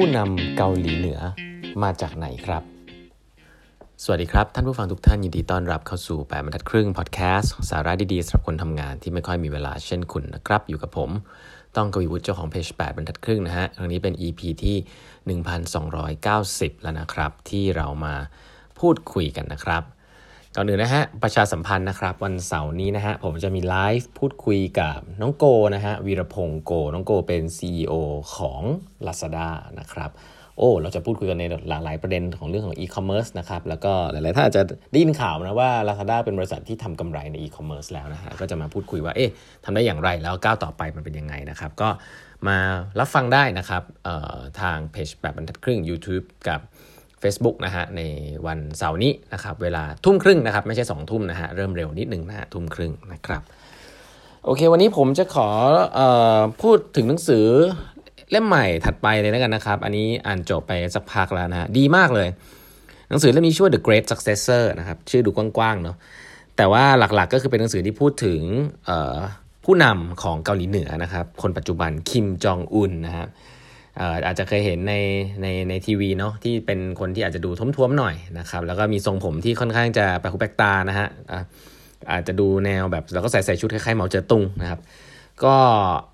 ผู้นำเกาหลีเหนือมาจากไหนครับ สวัสดีครับ ท่านผู้ฟังทุกท่านยินดีต้อนรับเข้าสู่8บรรทัดครึ่งพอดแคสต์สาระดีๆสำหรับคนทำงานที่ไม่ค่อยมีเวลาเช่นคุณนะครับ อยู่กับผม ต้องกวีวุฒิเจ้าของเพจ8บรรทัดครึ่งนะฮะครั้งนี้เป็น EP ที่ 1290 แล้วนะครับ ที่เรามาพูดคุยกันนะครับ ก่อนอื่นนะฮะประชาสัมพันธ์นะครับวันเสาร์นี้นะฮะผมจะมีไลฟ์พูดคุยกับน้องโกนะฮะวีรพงศ์โก น้องโกเป็น CEO ของ Lazada นะครับโอ้เราจะพูดคุยกันในหลากหลายประเด็นของเรื่องของ e-commerce นะครับแล้วก็หลายๆท่านอาจจะได้ยินข่าวนะว่า Lazada เป็นบริษัทที่ทำกำไรใน e-commerce แล้วนะฮะก็จะมาพูดคุยว่าเอ๊ะทำได้อย่างไรแล้วก้าวต่อไปมันเป็นยังไงนะครับก็มารับฟังได้นะครับทางเพจแบบบรรทัดครึ่ง YouTube กับ Facebook นะฮะในวันเสาร์นี้นะครับเวลาทุ่มครึ่งนะครับ ไม่ใช่ 2 ทุ่มนะฮะเริ่มเร็วนิดหนึ่งนะฮะทุ่มครึ่งนะครับ โอเค วันนี้ผมจะขออพูดถึงหนังสือเล่มใหม่ถัดไปเลยแล้วกันนะครับ อันนี้อ่านจบไปสักพักแล้วนะฮะดีมากเลย หนังสือเล่มนี้ชื่อว่า The Great Successor นะครับชื่อดูกว้างๆเนาะแต่ว่าหลักๆก็คือเป็นหนังสือที่พูดถึงผู้นำของเกาหลีเหนือนะครับ คนปัจจุบันคิมจองอุนนะครับ อาจจะเคยเห็นในในในทีวีเนาะที่เป็นคนที่อาจจะดูท้วมๆหน่อยนะครับแล้วก็มีทรงผมที่ค่อนข้างจะแปลกแปลกตานะฮะอาจจะดูแนวแบบแล้วก็ใส่ใส่ชุดคล้ายๆเหมาเจ๋อตุงนะครับก็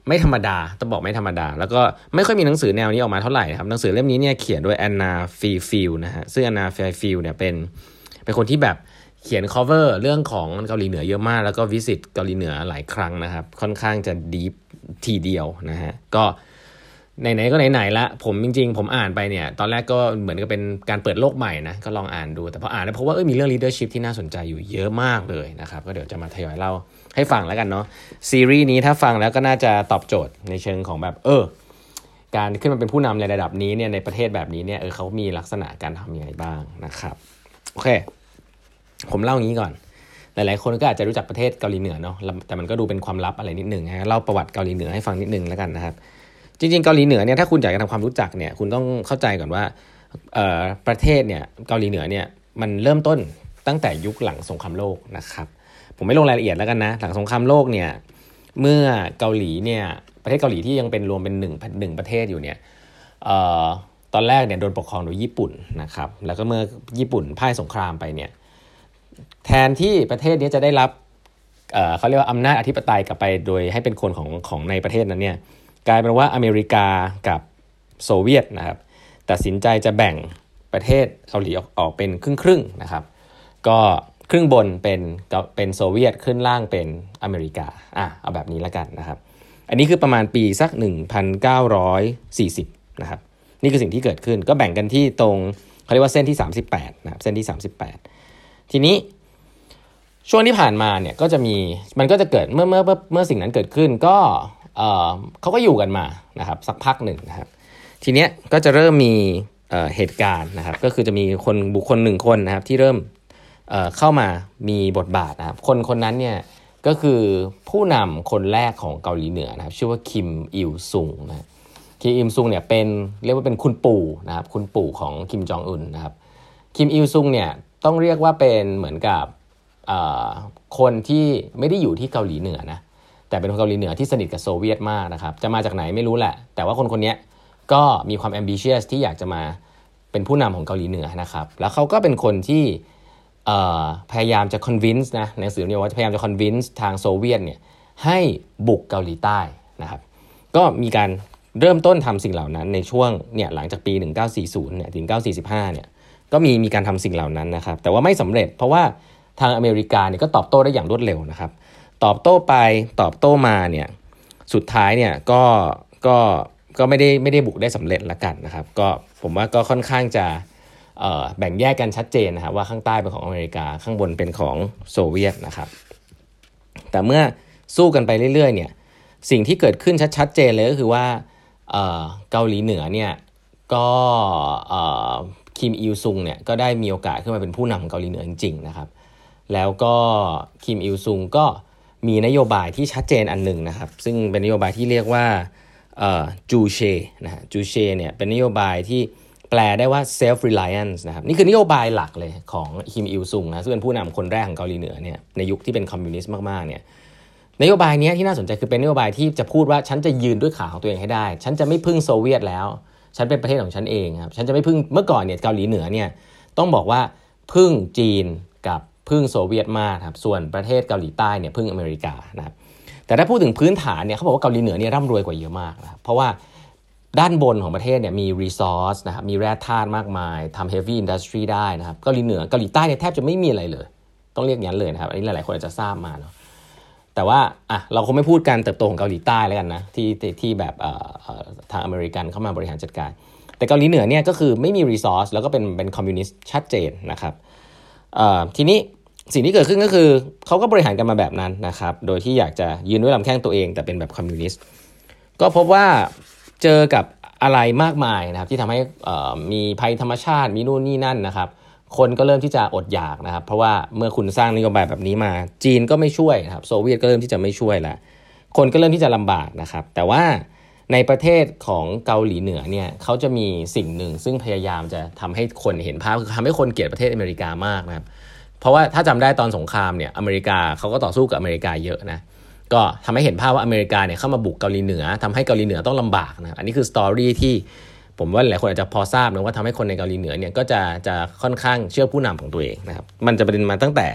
ไม่ธรรมดาต้องบอกไม่ธรรมดา แล้วก็ไม่ค่อยมีหนังสือแนวนี้ออกมาเท่าไหร่ครับหนังสือเล่มนี้เนี่ยเขียนโดย Anna Fifield นะฮะซึ่ง Anna Fifield เนี่ยเป็นเป็นคนที่แบบเขียน cover เรื่องของเกาหลีเหนือเยอะมาก แล้วก็ visit เกาหลีเหนือหลายครั้งนะครับ ค่อนข้างจะ deep ทีเดียวนะฮะก็ ไหนๆก็ไหนๆละผมจริง ๆ ผมอ่านไปเนี่ยตอนแรกก็เหมือนกับเป็นการเปิดโลกใหม่นะก็ลองอ่านดู แต่พออ่านแล้วพบว่าเออมีเรื่อง leadership ที่น่าสนใจอยู่เยอะมากเลยนะครับก็เดี๋ยวจะมาทยอยเล่าให้ฟังแล้วกันเนาะซีรีส์นี้ถ้าฟังแล้วก็น่าจะตอบโจทย์ในเชิงของแบบเออการขึ้นมาเป็นผู้นำในระดับนี้เนี่ยในประเทศแบบนี้เนี่ยเออเขามีลักษณะการทำยังไงบ้างนะครับโอเค ผมเล่างี้ก่อนหลายๆคนก็อาจจะรู้จักประเทศเกาหลีเหนือเนาะแต่มันก็ดูเป็นความลับอะไรนิดหนึ่งฮะเล่าประวัติเกาหลีเหนือให้ฟังนิดหนึ่งแล้วกันนะครับ จริงๆเกาหลีเหนือเนี่ยถ้าคุณอยากจะทำความรู้จักเนี่ยคุณต้องเข้าใจก่อนว่าประเทศเนี่ยเกาหลีเหนือเนี่ยมันเริ่มต้นตั้งแต่ยุคหลังสงครามโลกนะครับผมไม่ลงรายละเอียดแล้วกันนะหลังสงครามโลกเนี่ยเมื่อเกาหลีเนี่ยประเทศเกาหลีที่ยังเป็นรวมเป็นหนึ่งหนึ่งประเทศอยู่เนี่ยตอนแรกเนี่ยโดนปกครองโดยญี่ปุ่นนะครับแล้วก็เมื่อญี่ปุ่นพ่ายสงครามไปเนี่ยแทนที่ประเทศนี้จะได้รับเขาเรียกว่าอำนาจอธิปไตยกลับไปโดยให้เป็นคนของของในประเทศนั้นเนี่ย กลายเป็นว่าอเมริกากับโซเวียตนะครับตัดสินใจจะแบ่งประเทศเกาหลีออกเป็นครึ่งครึ่งนะครับ ก็ครึ่งบนเป็นเป็นโซเวียตขึ้นล่างเป็นอเมริกาอะเอาแบบนี้แล้วกันนะครับ อันนี้คือประมาณปีสัก 1940 นะครับ นี่คือสิ่งที่เกิดขึ้นก็แบ่งกันที่ตรงเขาเรียกว่าเส้นที่ 38 นะครับ เส้นที่ 38 ทีนี้ช่วงที่ผ่านมาเนี่ยก็จะมีมันก็จะเกิดเมื่อเมื่อเมื่อสิ่งนั้นเกิดขึ้นก็ เขาก็อยู่กันมานะครับสักพักหนึ่งนะครับ ทีเนี้ยก็จะเริ่มมีเหตุการณ์นะครับ ก็คือจะมีคนบุคคลหนึ่งคนนะครับที่เริ่มเข้ามามีบทบาทนะครับ คนคนนั้นเนี่ยก็คือผู้นำคนแรกของเกาหลีเหนือนะครับ ชื่อว่าคิมอิลซุงนะคิมอิลซุงเนี่ยเป็นเรียกว่าเป็นคุณปู่นะครับ คุณปู่ของคิมจองอึนนะครับคิมอิลซุงเนี่ยต้องเรียกว่าเป็นเหมือนกับคนที่ไม่ได้อยู่ที่เกาหลีเหนือนะ แต่เป็นคนเกาหลีเหนือที่สนิทกับโซเวียตมากนะครับ จะมาจากไหนไม่รู้แหละ แต่ว่าคนคนนี้ก็มีความ ambitious ที่อยากจะมาเป็นผู้นำของเกาหลีเหนือนะครับ แล้วเขาก็เป็นคนที่พยายามจะ convince นะในหนังสือเนี่ยว่าพยายามจะ convince ทางโซเวียตเนี่ยให้บุกเกาหลีใต้นะครับ ก็มีการเริ่มต้นทำสิ่งเหล่านั้นในช่วงเนี่ยหลังจากปี 1940เนี่ยถึง1945เนี่ยก็มีมีการทำสิ่งเหล่านั้นนะครับ แต่ว่าไม่สำเร็จเพราะว่าทางอเมริกาเนี่ยก็ตอบโต้ได้อย่างรวดเร็วนะครับ ตอบโต้ไปตอบโต้มาเนี่ยสุดท้ายเนี่ยก็ก็ก็ไม่ได้ไม่ได้บุกได้สำเร็จละกันนะครับ ก็ผมว่าก็ค่อนข้างจะแบ่งแยกกันชัดเจนนะครับว่าข้างใต้เป็นของอเมริกาข้างบนเป็นของโซเวียตนะครับ แต่เมื่อสู้กันไปเรื่อยๆเนี่ยสิ่งที่เกิดขึ้นชัดๆเจนเลยก็คือว่าเกาหลีเหนือเนี่ยก็คิมอิลซุงเนี่ยก็ได้มีโอกาสขึ้นมาเป็นผู้นำของเกาหลีเหนือจริงๆนะครับ แล้วก็คิมอิลซุงก็ มีนโยบายที่ชัดเจนอันหนึ่งนะครับ ซึ่งเป็นนโยบายที่เรียกว่าจูเชนะฮะจูเชเนี่ยเป็นนโยบายที่แปลได้ว่า self reliance นะครับนี่คือนโยบายหลักเลยของฮิมอิลซุงนะซึ่งเป็นผู้นำคนแรกของเกาหลีเหนือเนี่ยในยุคที่เป็นคอมมิวนิสต์มากๆเนี่ยนโยบายนี้ที่น่าสนใจคือเป็นนโยบายที่จะพูดว่าฉันจะยืนด้วยขาของตัวเองให้ได้ ฉันจะไม่พึ่งโซเวียตแล้ว ฉันเป็นประเทศของฉันเองครับฉันจะไม่พึ่งเมื่อก่อนเนี่ยเกาหลีเหนือเนี่ยต้องบอกว่าพึ่งจีนกับ พึ่งโซเวียตมากครับส่วนประเทศเกาหลีใต้เนี่ยพึ่งอเมริกานะครับแต่ถ้าพูดถึงพื้นฐานเนี่ยเขาบอกว่าเกาหลีเหนือเนี่ยร่ำรวยกว่าเยอะมากนะเพราะว่าด้านบนของประเทศเนี่ยมี resource นะครับมีแร่ธาตุมากมายทำ heavy industry ได้นะครับเกาหลีเหนือเกาหลีใต้เนี่ยแทบจะไม่มีอะไรเลย ต้องเรียกอย่างนั้นเลยนะครับอันนี้หลายๆคนอาจจะทราบมาเนาะแต่ว่าอะเราคงไม่พูดการเติบโตของเกาหลีใต้แล้วกันนะที่ที่แบบทางอเมริกันเข้ามาบริหารจัดการ แต่เกาหลีเหนือเนี่ยก็คือไม่มี resource แล้วก็เป็นเป็นคอมมิวนิสต์ชัดเจนนะครับ ทีนี้สิ่งที่เกิดขึ้นก็คือเขาก็บริหารกันมาแบบนั้นนะครับ โดยที่อยากจะยืนด้วยลำแข้งตัวเอง แต่เป็นแบบคอมมิวนิสต์ก็พบว่าเจอกับอะไรมากมายนะครับที่ทำให้มีภัยธรรมชาติมีนู่นนี่นั่นนะครับ คนก็เริ่มที่จะอดอยากนะครับ เพราะว่าเมื่อคุณสร้างนโยบายแบบนี้มา จีนก็ไม่ช่วยนะครับ โซเวียตก็เริ่มที่จะไม่ช่วยแล้วคนก็เริ่มที่จะลำบากนะครับ แต่ว่า ในประเทศของเกาหลีเหนือเนี่ยเขาจะมีสิ่งหนึ่ง ซึ่งพยายามจะทำให้คนเห็นภาพคือทำให้คนเกลียดประเทศอเมริกามากนะครับเพราะว่าถ้าจำได้ตอนสงครามเนี่ยอเมริกาเขาก็ต่อสู้กับอเมริกาเยอะนะก็ทำให้เห็นภาพว่าอเมริกาเนี่ยเข้ามาบุกเกาหลีเหนือทำให้เกาหลีเหนือต้องลำบากนะอันนี้คือสตอรี่ที่ผมว่าหลายคนอาจจะพอทราบนะว่าทำให้คนในเกาหลีเหนือเนี่ยก็จะจะค่อนข้างเชื่อผู้นำของตัวเองนะครับมันจะเป็นมาตั้งแต่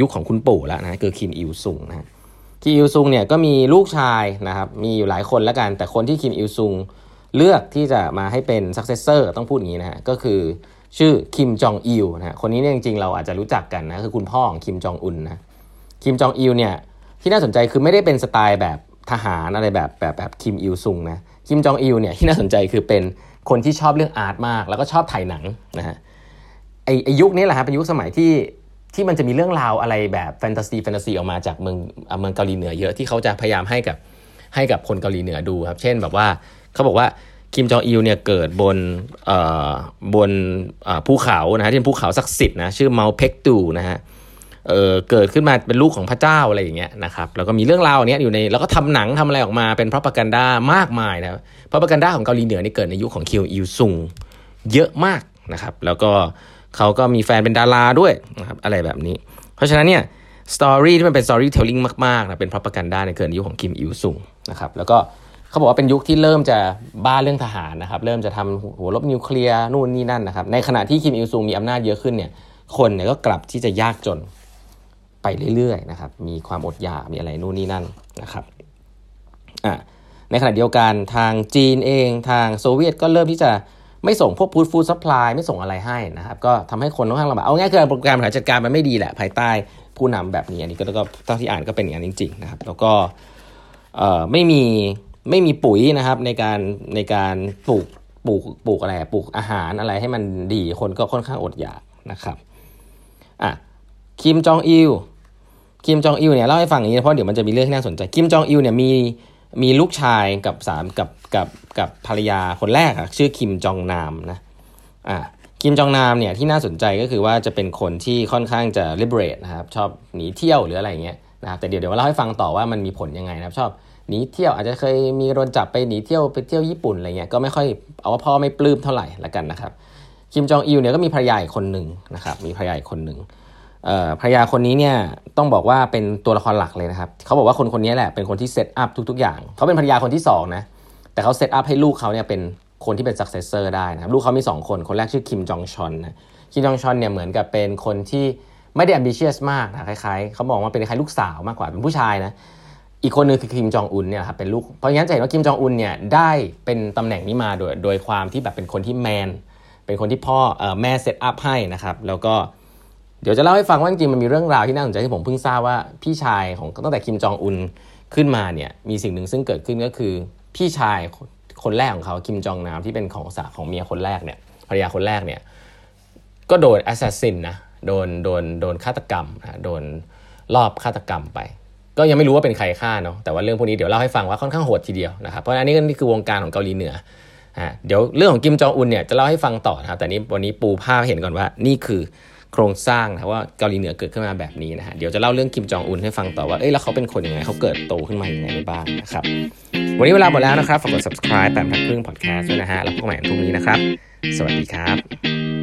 ยุคของคุณปู่แล้วนะคือคิมอิลซุงนะ คิมอิลซุงเนี่ยก็มีลูกชายนะครับมีอยู่หลายคนแล้วกัน แต่คนที่คิมอิลซุงเลือกที่จะมาให้เป็น successor ต้องพูดอย่างนี้นะฮะก็คือชื่อคิมจองอิลนะฮะคนนี้เนี่ยจริงๆเราอาจจะรู้จักกันนะคือคุณพ่อของคิมจองอุนนะคิมจองอิลเนี่ยที่น่าสนใจคือไม่ได้เป็นสไตล์แบบทหารอะไรแบบแบบแบบคิมอิลซุงนะคิมจองอิลเนี่ยที่น่าสนใจคือเป็นคนที่ชอบเรื่อง art มาก แล้วก็ชอบถ่ายหนังนะฮะไออยุคนี้แหละครับเป็นยุคสมัยที่ ที่มันจะมีเรื่องราวอะไรแบบแฟนตาซีแฟนตาซีออกมาจากเมืองเมืองเกาหลีเหนือเยอะที่เขาจะพยายามให้กับให้กับคนเกาหลีเหนือดูครับ เช่นแบบว่าเขาบอกว่าคิมจองอิลเนี่ยเกิดบนบนภูเขานะฮะที่เป็นภูเขาศักดิ์สิทธิ์นะชื่อ Mount Paektu นะฮะเกิดขึ้นมาเป็นลูกของพระเจ้าอะไรอย่างเงี้ยนะครับแล้วก็มีเรื่องราวเนี้ยอยู่ในแล้วก็ทำหนังทำอะไรออกมาเป็น propaganda มากมายนะ propaganda ของเกาหลีเหนือนี่เกิดในยุคของคิมอิลซุงเยอะมากนะครับ แล้วก็ เขาก็มีแฟนเป็นดาราด้วยนะครับอะไรแบบนี้ เพราะฉะนั้นเนี่ย story ที่มันเป็น storytelling มากๆนะเป็น propaganda ในเกินยุคของคิมอิลซุงนะครับแล้วก็เขาบอกว่าเป็นยุคที่เริ่มจะบ้าเรื่องทหารนะครับเริ่มจะทำหัวรบนิวเคลียร์นู่นนี่นั่นนะครับในขณะที่คิมอิลซุงมีอำนาจเยอะขึ้นเนี่ยคนเนี่ยก็กลับที่จะยากจนไปเรื่อยๆนะครับมีความอดอยากมีอะไรนู่นนี่นั่นนะครับอะในขณะเดียวกันทางจีนเองทางโซเวียตก็เริ่มที่จะ ไม่ส่งพวก food food supply ไม่ส่งอะไรให้นะครับ ก็ทำให้คนค่อนข้างลำบากเอาง่ายคือโปรแกรมบริหารจัดการมันไม่ดีแหละ ภายใต้ผู้นำแบบนี้ อันนี้ก็ก็เท่าที่อ่านก็เป็นอย่างนั้นจริงๆนะครับ แล้วก็เอ่อไม่มีไม่มีปุ๋ยนะครับในการในการปลูกปลูกปลูกอะไรปลูกอาหารอะไรให้มันดีคนก็ค่อนข้างอดอยากนะครับอะคิมจองอิลคิมจองอิลเนี่ยเล่าให้ฟังอย่างนี้เพราะเดี๋ยวมันจะมีเรื่องที่น่าสนใจคิมจองอิลเนี่ยมี มีลูกชายกับสามกับกับกับภรรยาคนแรกอะชื่อคิมจองนามนะอ่าคิมจองนามเนี่ยที่น่าสนใจก็คือว่าจะเป็นคนที่ค่อนข้างจะ liberate นะครับชอบหนีเที่ยวหรืออะไรเงี้ยนะครับแต่เดี๋ยวเดี๋ยวเล่าให้ฟังต่อว่ามันมีผลยังไงนะครับ ชอบหนีเที่ยวอาจจะเคยมีโดนจับไปหนีเที่ยวไปเที่ยวญี่ปุ่นอะไรเงี้ยก็ไม่ค่อยเอาว่าพ่อไม่ปลื้มเท่าไหร่ละกันนะครับคิมจองอิลเนี่ยก็มีภรรยาอีกคนหนึ่งนะครับมีภรรยาอีกคนหนึ่ง ภรรยาคนนี้เนี่ยต้องบอกว่าเป็นตัวละครหลักเลยนะครับเขาบอกว่าคนคนนี้แหละเป็นคนที่ set up ทุก ๆ อย่างเขาเป็นภรรยาคนที่2นะแต่เขา set up ให้ลูกเขาเนี่ยเป็นคนที่เป็น successor ได้นะครับลูกเขามี 2 คน คนแรกชื่อคิมจองชอนนะคิมจองชอนเนี่ยเหมือนกับเป็นคนที่ไม่ได้ ambitious มากนะคล้ายๆเขามองว่าเป็นคล้ายลูกสาวมากกว่าเป็นผู้ชายนะอีกคนนึงคือคิมจองอุนเนี่ยครับเป็นลูกเพราะงั้นจะเห็นว่าคิมจองอุนเนี่ยได้เป็นตำแหน่งนี้มาโดยโดยความที่แบบเป็นคนที่แมนเป็นคนที่พ่อเออแม่ set up ให้นะครับแล้วก็เดี๋ยวจะเล่าให้ฟังว่าจริงมันมีเรื่องราวที่น่าสนใจที่ผมเพิ่งทราบว่าพี่ชายของตั้งแต่คิมจองอุนขึ้นมาเนี่ยมีสิ่งหนึ่งซึ่งเกิดขึ้นก็คือพี่ชายคนแรกของเขาคิมจองนามที่เป็นของสาของเมียคนแรกเนี่ยภรรยาคนแรกเนี่ยก็โดน assassin นะโดนโดนโดนฆาตกรรมนะโดนรอบฆาตกรรมไป ก็ยังไม่รู้ว่าเป็นใครฆ่าเนาะแต่ว่าเรื่องพวกนี้เดี๋ยวเล่าให้ฟังว่าค่อนข้างโหดทีเดียวนะครับเพราะอันนี้ก็นี่คือวงการของเกาหลีเหนือเดี๋ยวเรื่องของกิมจองอุนเนี่ยจะเล่าให้ฟังต่อนะครับแต่นี้วันนี้ปูภาพเห็นก่อนว่านี่คือ โครงสร้างนะว่าเกาหลีเหนือเกิดขึ้นมาแบบนี้นะฮะเดี๋ยวจะเล่าเรื่องคิมจองอุนให้ฟังต่อว่าเอ้ยแล้วเขาเป็นคนยังไงเขาเกิดโตขึ้นมาอย่างไรบ้างนะครับวันนี้เวลาหมดแล้วนะครับฝากกด subscribe แปมทักครึ่ง podcast ด้วยนะฮะแล้วพบกันใหม่พรุ่งนี้นะครับ สวัสดีครับ